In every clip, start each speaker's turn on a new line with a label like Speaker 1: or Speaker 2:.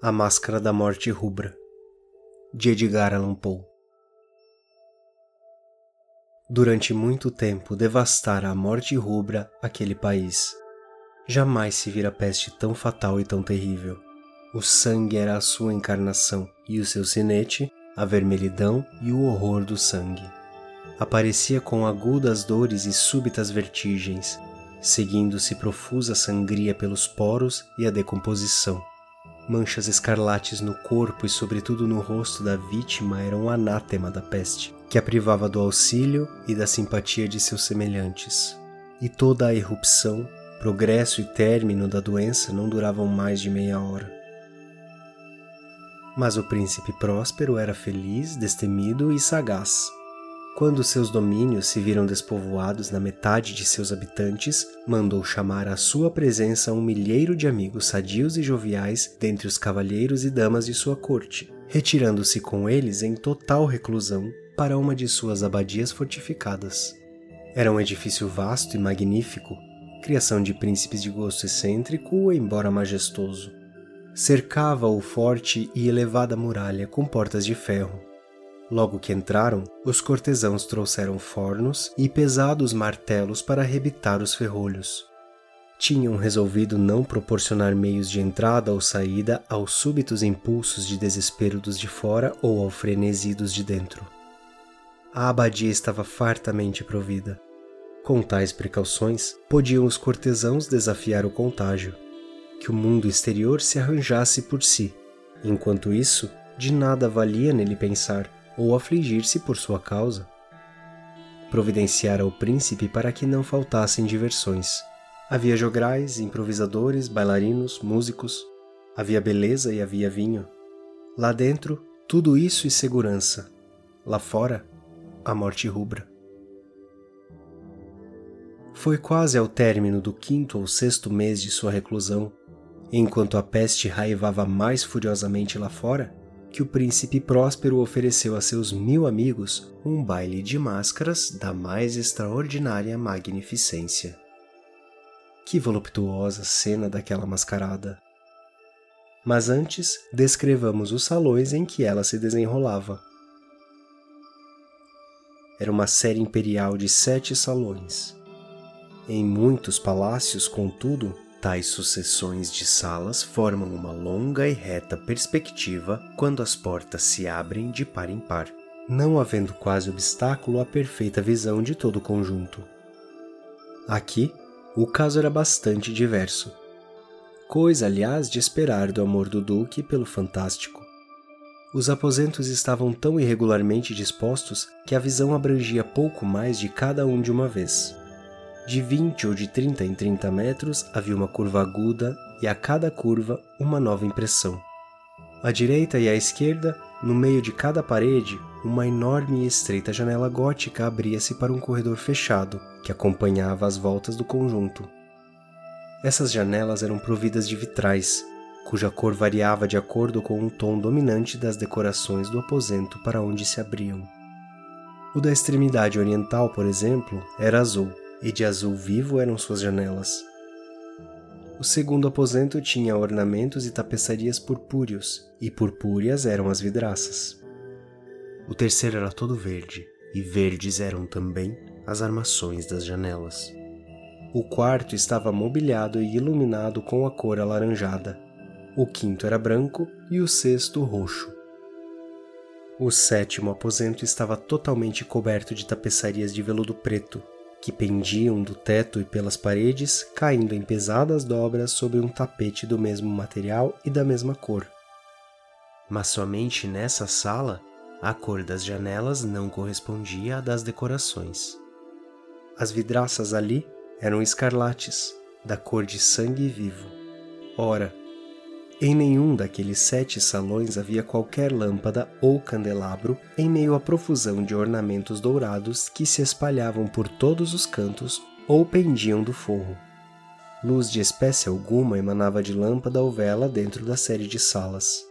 Speaker 1: A Máscara da Morte Rubra, de Edgar Allan Poe. Durante muito tempo devastara a morte rubra aquele país. Jamais se vira peste tão fatal e tão terrível. O sangue era a sua encarnação e o seu sinete, a vermelhidão e o horror do sangue. Aparecia com agudas dores e súbitas vertigens, seguindo-se profusa sangria pelos poros e a decomposição Manchas escarlates no corpo e, sobretudo, no rosto da vítima eram um anátema da peste, que a privava do auxílio e da simpatia de seus semelhantes. E toda a erupção, progresso e término da doença não duravam mais de meia hora. Mas o príncipe próspero era feliz, destemido e sagaz. Quando seus domínios se viram despovoados na metade de seus habitantes, mandou chamar à sua presença um milheiro de amigos sadios e joviais dentre os cavalheiros e damas de sua corte, retirando-se com eles em total reclusão para uma de suas abadias fortificadas. Era um edifício vasto e magnífico, criação de príncipes de gosto excêntrico, embora majestoso. Cercava o forte e elevada muralha com portas de ferro, Logo que entraram, os cortesãos trouxeram fornos e pesados martelos para arrebitar os ferrolhos. Tinham resolvido não proporcionar meios de entrada ou saída aos súbitos impulsos de desespero dos de fora ou ao frenesi dos de dentro. A abadia estava fartamente provida. Com tais precauções, podiam os cortesãos desafiar o contágio, que o mundo exterior se arranjasse por si. Enquanto isso, de nada valia nele pensar, ou afligir-se por sua causa. Providenciara o príncipe para que não faltassem diversões. Havia jograis, improvisadores, bailarinos, músicos. Havia beleza e havia vinho. Lá dentro, tudo isso e segurança. Lá fora, a morte rubra. Foi quase ao término do quinto ou sexto mês de sua reclusão, enquanto a peste raivava mais furiosamente lá fora, que o príncipe próspero ofereceu a seus mil amigos um baile de máscaras da mais extraordinária magnificência. Que voluptuosa cena daquela mascarada! Mas antes, descrevamos os salões em que ela se desenrolava. Era uma série imperial de sete salões. Em muitos palácios, contudo, Tais sucessões de salas formam uma longa e reta perspectiva quando as portas se abrem de par em par, não havendo quase obstáculo à perfeita visão de todo o conjunto. Aqui, o caso era bastante diverso. Coisa, aliás, de esperar do amor do Duque pelo fantástico. Os aposentos estavam tão irregularmente dispostos que a visão abrangia pouco mais de cada um de uma vez. De 20 ou de 30 em 30 metros havia uma curva aguda e a cada curva uma nova impressão. À direita e à esquerda, no meio de cada parede, uma enorme e estreita janela gótica abria-se para um corredor fechado que acompanhava as voltas do conjunto. Essas janelas eram providas de vitrais, cuja cor variava de acordo com o tom dominante das decorações do aposento para onde se abriam. O da extremidade oriental, por exemplo, era azul, e de azul vivo eram suas janelas. O segundo aposento tinha ornamentos e tapeçarias purpúreos, e purpúreas eram as vidraças. O terceiro era todo verde, e verdes eram também as armações das janelas. O quarto estava mobiliado e iluminado com a cor alaranjada. O quinto era branco e o sexto roxo. O sétimo aposento estava totalmente coberto de tapeçarias de veludo preto, que pendiam do teto e pelas paredes, caindo em pesadas dobras sobre um tapete do mesmo material e da mesma cor. Mas somente nessa sala a cor das janelas não correspondia à das decorações. As vidraças ali eram escarlates, da cor de sangue vivo. Ora, em nenhum daqueles sete salões havia qualquer lâmpada ou candelabro em meio à profusão de ornamentos dourados que se espalhavam por todos os cantos ou pendiam do forro. Luz de espécie alguma emanava de lâmpada ou vela dentro da série de salas.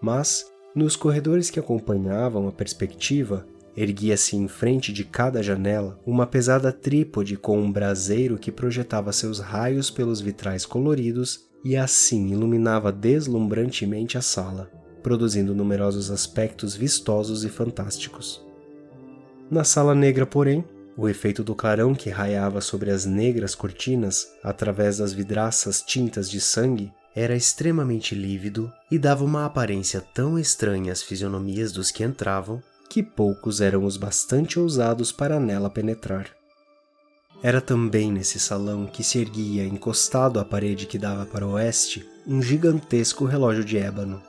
Speaker 1: Mas, nos corredores que acompanhavam a perspectiva, erguia-se em frente de cada janela uma pesada trípode com um braseiro que projetava seus raios pelos vitrais coloridos e assim iluminava deslumbrantemente a sala, produzindo numerosos aspectos vistosos e fantásticos. Na sala negra, porém, o efeito do clarão que raiava sobre as negras cortinas através das vidraças tintas de sangue era extremamente lívido e dava uma aparência tão estranha às fisionomias dos que entravam que poucos eram os bastante ousados para nela penetrar. Era também nesse salão que se erguia, encostado à parede que dava para o oeste, um gigantesco relógio de ébano.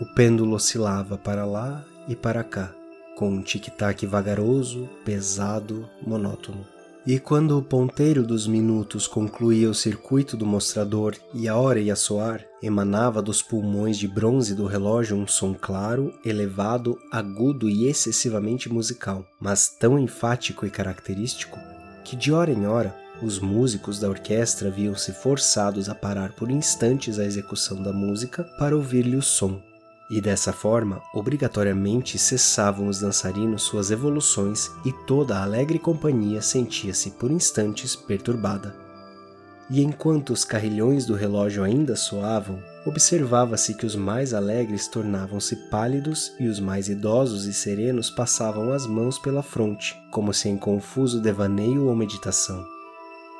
Speaker 1: O pêndulo oscilava para lá e para cá, com um tic-tac vagaroso, pesado, monótono. E quando o ponteiro dos minutos concluía o circuito do mostrador e a hora ia soar, emanava dos pulmões de bronze do relógio um som claro, elevado, agudo e excessivamente musical, mas tão enfático e característico que de hora em hora os músicos da orquestra viam-se forçados a parar por instantes a execução da música para ouvir-lhe o som e dessa forma, obrigatoriamente cessavam os dançarinos suas evoluções e toda a alegre companhia sentia-se por instantes perturbada. E enquanto os carrilhões do relógio ainda soavam, observava-se que os mais alegres tornavam-se pálidos e os mais idosos e serenos passavam as mãos pela fronte, como se em confuso devaneio ou meditação.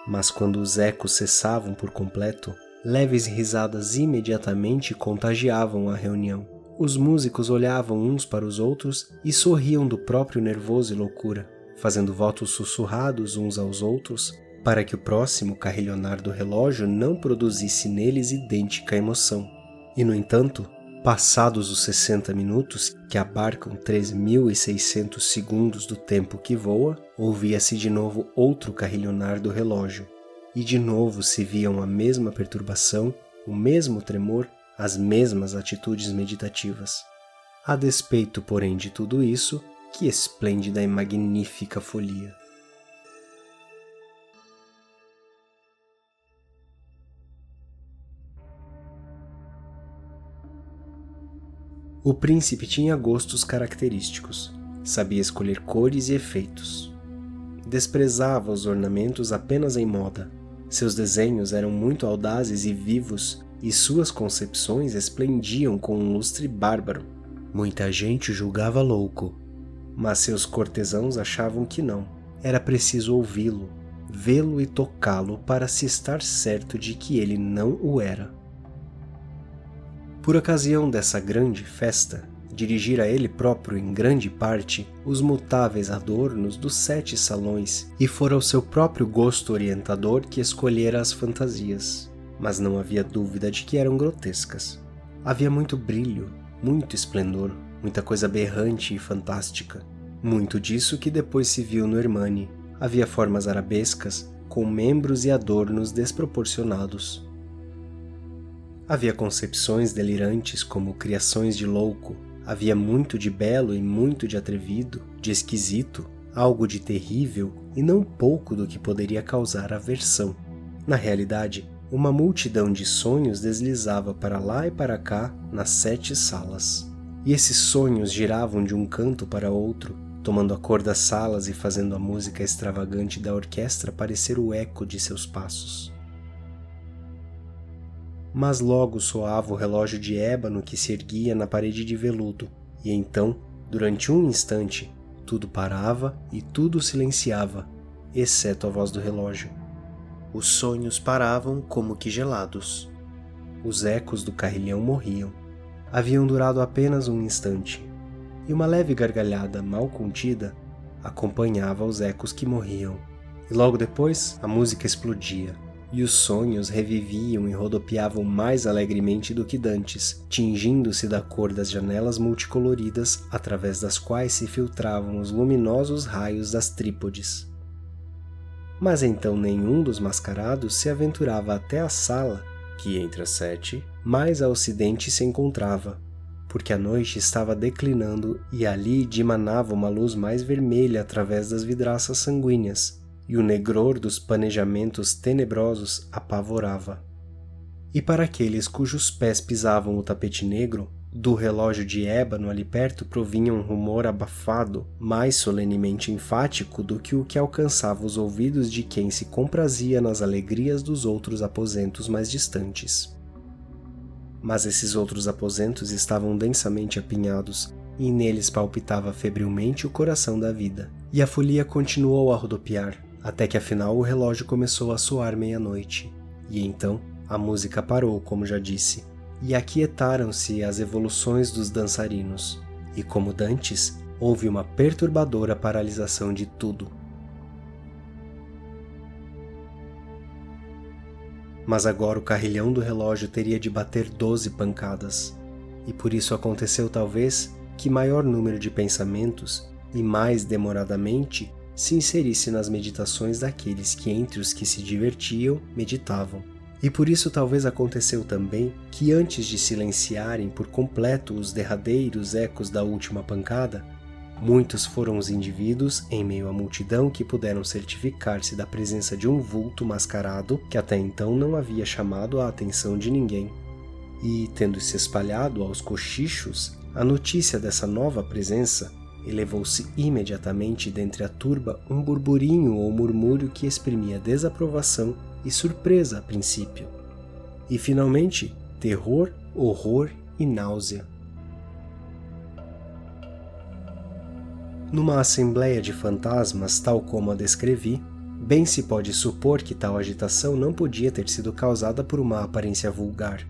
Speaker 1: Mas quando os ecos cessavam por completo, leves risadas imediatamente contagiavam a reunião os músicos olhavam uns para os outros e sorriam do próprio nervoso e loucura, fazendo votos sussurrados uns aos outros para que o próximo carrilhonar do relógio não produzisse neles idêntica emoção. E, no entanto, passados os 60 minutos, que abarcam 3.600 segundos do tempo que voa, ouvia-se de novo outro carrilhonar do relógio, e de novo se viam a mesma perturbação, o mesmo tremor as mesmas atitudes meditativas. A despeito, porém, de tudo isso, que esplêndida e magnífica folia! O príncipe tinha gostos característicos, sabia escolher cores e efeitos. Desprezava os ornamentos apenas em moda. Seus desenhos eram muito audazes e vivos e suas concepções esplendiam com um lustre bárbaro. Muita gente julgava louco, mas seus cortesãos achavam que não. Era preciso ouvi-lo, vê-lo e tocá-lo para se estar certo de que ele não o era. Por ocasião dessa grande festa, dirigira ele próprio em grande parte os mutáveis adornos dos sete salões e fora o seu próprio gosto orientador que escolhera as fantasias mas não havia dúvida de que eram grotescas. Havia muito brilho, muito esplendor, muita coisa berrante e fantástica. Muito disso que depois se viu no Hermani. Havia formas arabescas, com membros e adornos desproporcionados. Havia concepções delirantes como criações de louco. Havia muito de belo e muito de atrevido, de esquisito, algo de terrível e não pouco do que poderia causar aversão. Na realidade, uma multidão de sonhos deslizava para lá e para cá nas sete salas. E esses sonhos giravam de um canto para outro, tomando a cor das salas e fazendo a música extravagante da orquestra parecer o eco de seus passos. Mas logo soava o relógio de ébano que se erguia na parede de veludo, e então, durante um instante, tudo parava e tudo silenciava, exceto a voz do relógio. Os sonhos paravam como que gelados. Os ecos do carrilhão morriam. Haviam durado apenas um instante, e uma leve gargalhada mal contida acompanhava os ecos que morriam. E logo depois a música explodia, e os sonhos reviviam e rodopiavam mais alegremente do que dantes, tingindo-se da cor das janelas multicoloridas através das quais se filtravam os luminosos raios das trípodes. Mas então nenhum dos mascarados se aventurava até a sala, que entre as sete, mais a ocidente se encontrava, porque a noite estava declinando e ali dimanava uma luz mais vermelha através das vidraças sanguíneas, e o negror dos planejamentos tenebrosos apavorava. E para aqueles cujos pés pisavam o tapete negro, Do relógio de ébano ali perto provinha um rumor abafado, mais solenemente enfático do que o que alcançava os ouvidos de quem se comprazia nas alegrias dos outros aposentos mais distantes. Mas esses outros aposentos estavam densamente apinhados, e neles palpitava febrilmente o coração da vida. E a folia continuou a rodopiar, até que afinal o relógio começou a soar meia-noite. E então a música parou, como já disse, e aquietaram-se as evoluções dos dançarinos, e como dantes, houve uma perturbadora paralisação de tudo. Mas agora o carrilhão do relógio teria de bater doze pancadas, e por isso aconteceu talvez que maior número de pensamentos, e mais demoradamente, se inserisse nas meditações daqueles que entre os que se divertiam meditavam. E por isso talvez aconteceu também que antes de silenciarem por completo os derradeiros ecos da última pancada, muitos foram os indivíduos em meio à multidão que puderam certificar-se da presença de um vulto mascarado que até então não havia chamado a atenção de ninguém. E, tendo se espalhado aos cochichos, a notícia dessa nova presença elevou-se imediatamente dentre a turba um burburinho ou murmúrio que exprimia desaprovação e surpresa a princípio, e finalmente terror, horror e náusea. Numa assembleia de fantasmas, tal como a descrevi, bem se pode supor que tal agitação não podia ter sido causada por uma aparência vulgar.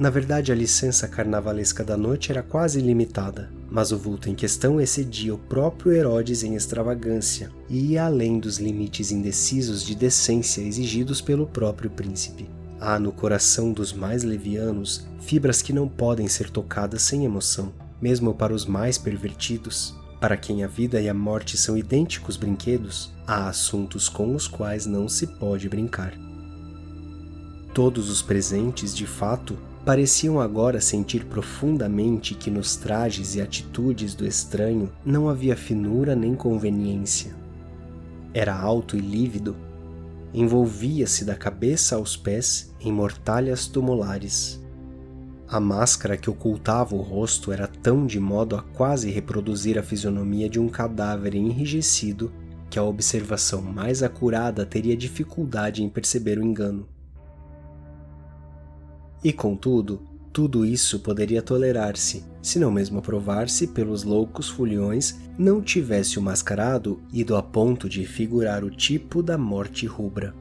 Speaker 1: Na verdade, a licença carnavalesca da noite era quase limitada, mas o vulto em questão excedia o próprio Herodes em extravagância e ia além dos limites indecisos de decência exigidos pelo próprio príncipe. Há no coração dos mais levianos fibras que não podem ser tocadas sem emoção, mesmo para os mais pervertidos. Para quem a vida e a morte são idênticos brinquedos, há assuntos com os quais não se pode brincar. Todos os presentes, de fato, pareciam agora sentir profundamente que nos trajes e atitudes do estranho não havia finura nem conveniência. Era alto e lívido, envolvia-se da cabeça aos pés em mortalhas tumulares. A máscara que ocultava o rosto era tão de modo a quase reproduzir a fisionomia de um cadáver enrijecido que a observação mais acurada teria dificuldade em perceber o engano. E contudo, tudo isso poderia tolerar-se, se não mesmo aprovar-se pelos loucos fulhões não tivesse o mascarado ido a ponto de figurar o tipo da morte rubra.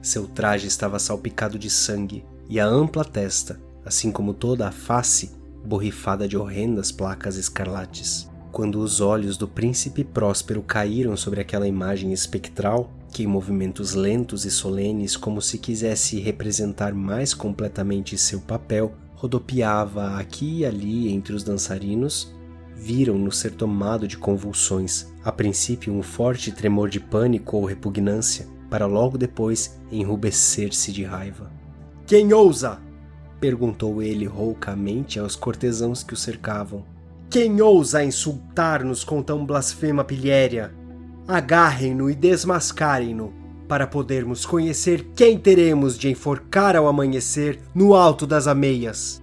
Speaker 1: Seu traje estava salpicado de sangue, e a ampla testa, assim como toda a face, borrifada de horrendas placas escarlates. Quando os olhos do príncipe próspero caíram sobre aquela imagem espectral, que em movimentos lentos e solenes, como se quisesse representar mais completamente seu papel, rodopiava aqui e ali entre os dançarinos, viram-no ser tomado de convulsões, a princípio um forte tremor de pânico ou repugnância, para logo depois enrubescer-se de raiva. Quem ousa? perguntou ele roucamente aos cortesãos que o cercavam. Quem ousa insultar-nos com tão blasfema pilhéria? Agarrem-no e desmascarem-no, para podermos conhecer quem teremos de enforcar ao amanhecer no alto das ameias.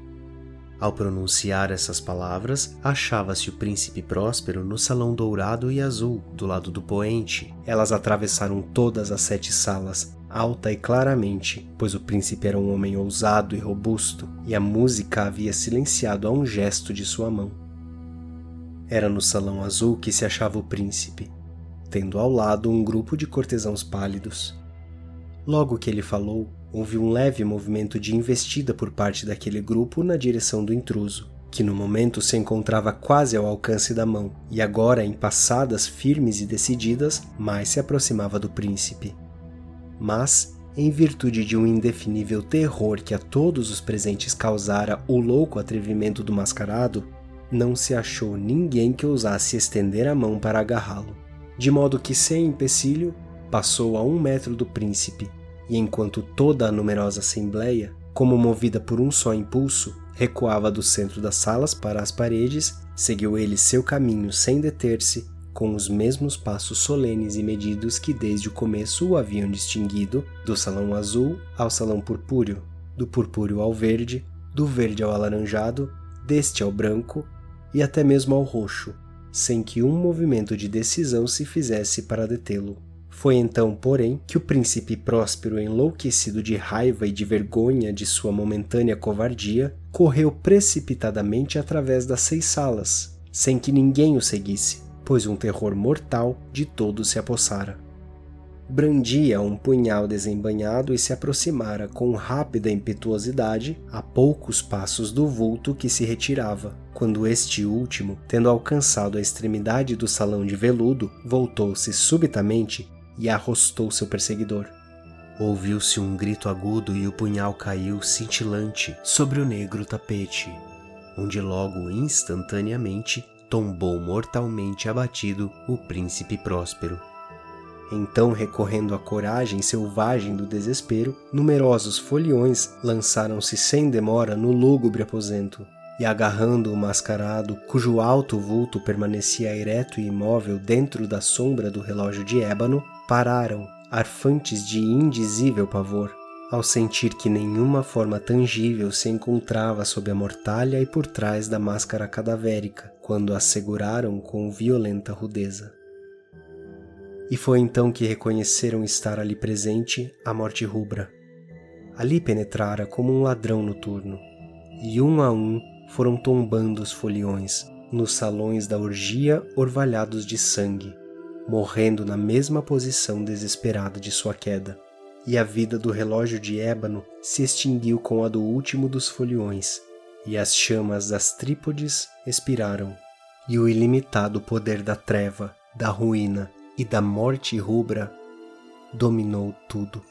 Speaker 1: Ao pronunciar essas palavras, achava-se o príncipe próspero no salão dourado e azul, do lado do poente. Elas atravessaram todas as sete salas, alta e claramente, pois o príncipe era um homem ousado e robusto, e a música havia silenciado a um gesto de sua mão. Era no salão azul que se achava o príncipe, tendo ao lado um grupo de cortesãos pálidos. Logo que ele falou, houve um leve movimento de investida por parte daquele grupo na direção do intruso, que no momento se encontrava quase ao alcance da mão, e agora, em passadas firmes e decididas, mais se aproximava do príncipe. Mas, em virtude de um indefinível terror que a todos os presentes causara o louco atrevimento do mascarado, não se achou ninguém que ousasse estender a mão para agarrá-lo de modo que, sem empecilho, passou a um metro do príncipe, e enquanto toda a numerosa assembleia, como movida por um só impulso, recuava do centro das salas para as paredes, seguiu ele seu caminho sem deter-se, com os mesmos passos solenes e medidos que desde o começo o haviam distinguido, do salão azul ao salão purpúreo, do purpúreo ao verde, do verde ao alaranjado deste ao branco e até mesmo ao roxo, sem que um movimento de decisão se fizesse para detê-lo. Foi então, porém, que o príncipe próspero, enlouquecido de raiva e de vergonha de sua momentânea covardia, correu precipitadamente através das seis salas, sem que ninguém o seguisse, pois um terror mortal de todos se apossara. Brandia um punhal desembanhado e se aproximara com rápida impetuosidade a poucos passos do vulto que se retirava, quando este último, tendo alcançado a extremidade do salão de veludo, voltou-se subitamente e arrostou seu perseguidor. Ouviu-se um grito agudo e o punhal caiu cintilante sobre o negro tapete, onde logo instantaneamente tombou mortalmente abatido o príncipe próspero. Então, recorrendo à coragem selvagem do desespero, numerosos foliões lançaram-se sem demora no lúgubre aposento, e agarrando o mascarado, cujo alto vulto permanecia ereto e imóvel dentro da sombra do relógio de ébano, pararam, arfantes de indizível pavor, ao sentir que nenhuma forma tangível se encontrava sob a mortalha e por trás da máscara cadavérica, quando a seguraram com violenta rudeza. E foi então que reconheceram estar ali presente a morte rubra. Ali penetrara como um ladrão noturno, e um a um foram tombando os foliões, nos salões da orgia orvalhados de sangue, morrendo na mesma posição desesperada de sua queda. E a vida do relógio de ébano se extinguiu com a do último dos foliões, e as chamas das trípodes expiraram, e o ilimitado poder da treva, da ruína e da morte rubra dominou tudo.